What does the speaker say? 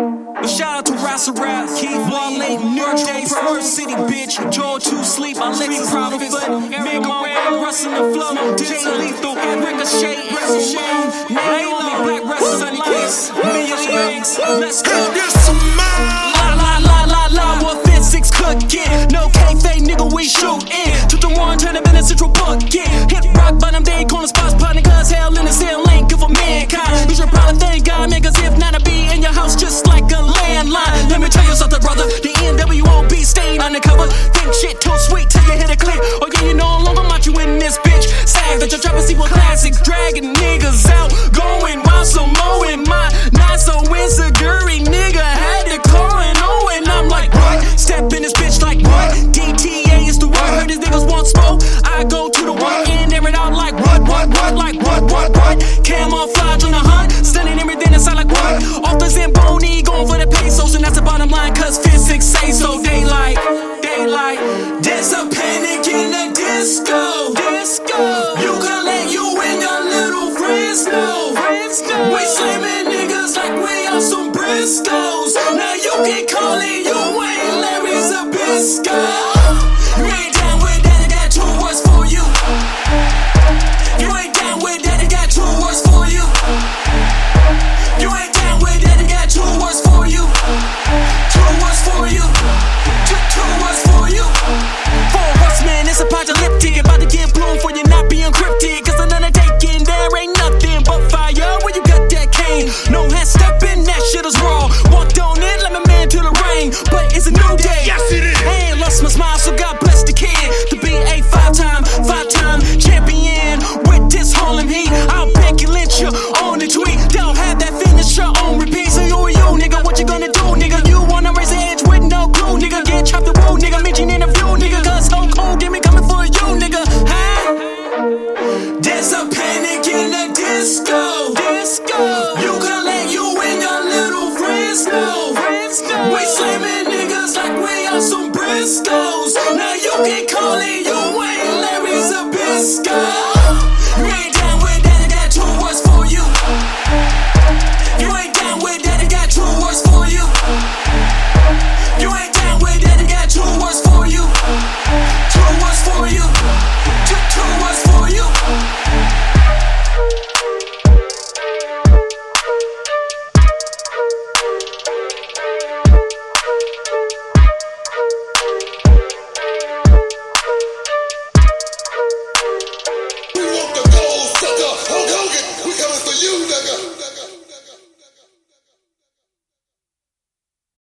But shout out to Rasa Rap, Keith Wale, New Days, First City, bitch. George Who Sleep, Alexis Profit, Mega Ray, Russell the Flow, Jay Lethal, Ricochet, Ramon, Layla, Black Russell and Lights, Mia Banks. Let's go. La la la la la, what fit six cooking? No kayfabe, nigga, we shootin'. Took the one, turn up in a central bucket. Hit rock bottom, they ain't corner spots, partner, cause hell in the ceiling good for mankind. You should probably thank God, man, cause if not, I'd be in your house just like brother. The NWOB staying undercover. Think shit too sweet till you hit a click. Oh, yeah, you know I'm long, I'm out you in this bitch. Savage, I'm dropping sequel classics, dragging niggas out. Going wild, so mowing my not so insecure. Nigga had to call and oh, and I'm like, what? Step in this bitch like what? DTA is the word. These niggas want smoke. I go to the one and air it out like what, what, what, like what, what, what? Camouflage on the hunt, stunning everything inside like what? Off the Zamboni, going for the pesos, and that's the bottom line, cause physics say so. Daylight, daylight, there's a panic in the disco. Disco. You can let you and your little friends know. We slamming niggas like we are some Briscoes. Now you can call it you ain't Larry Zbyszko. You ain't dead. Yes, it is. And lost my smile, so God bless the kid. To be a five time, five time champion. With this Harlem Heat, I'll pick and lynch you on the tweet. Don't have that finisher on repeat. So you and you, nigga, what you gonna do, nigga? You wanna raise the edge with no glue, nigga? Get chopped the wool, nigga. Mention in a view, nigga. Cause so cold, give me coming for you, nigga. Huh? There's a panic in the disco. Disco. You can let you and your little. Friends know. We slamming. Just like we are some Briscoes. Now you can call it. 優雅が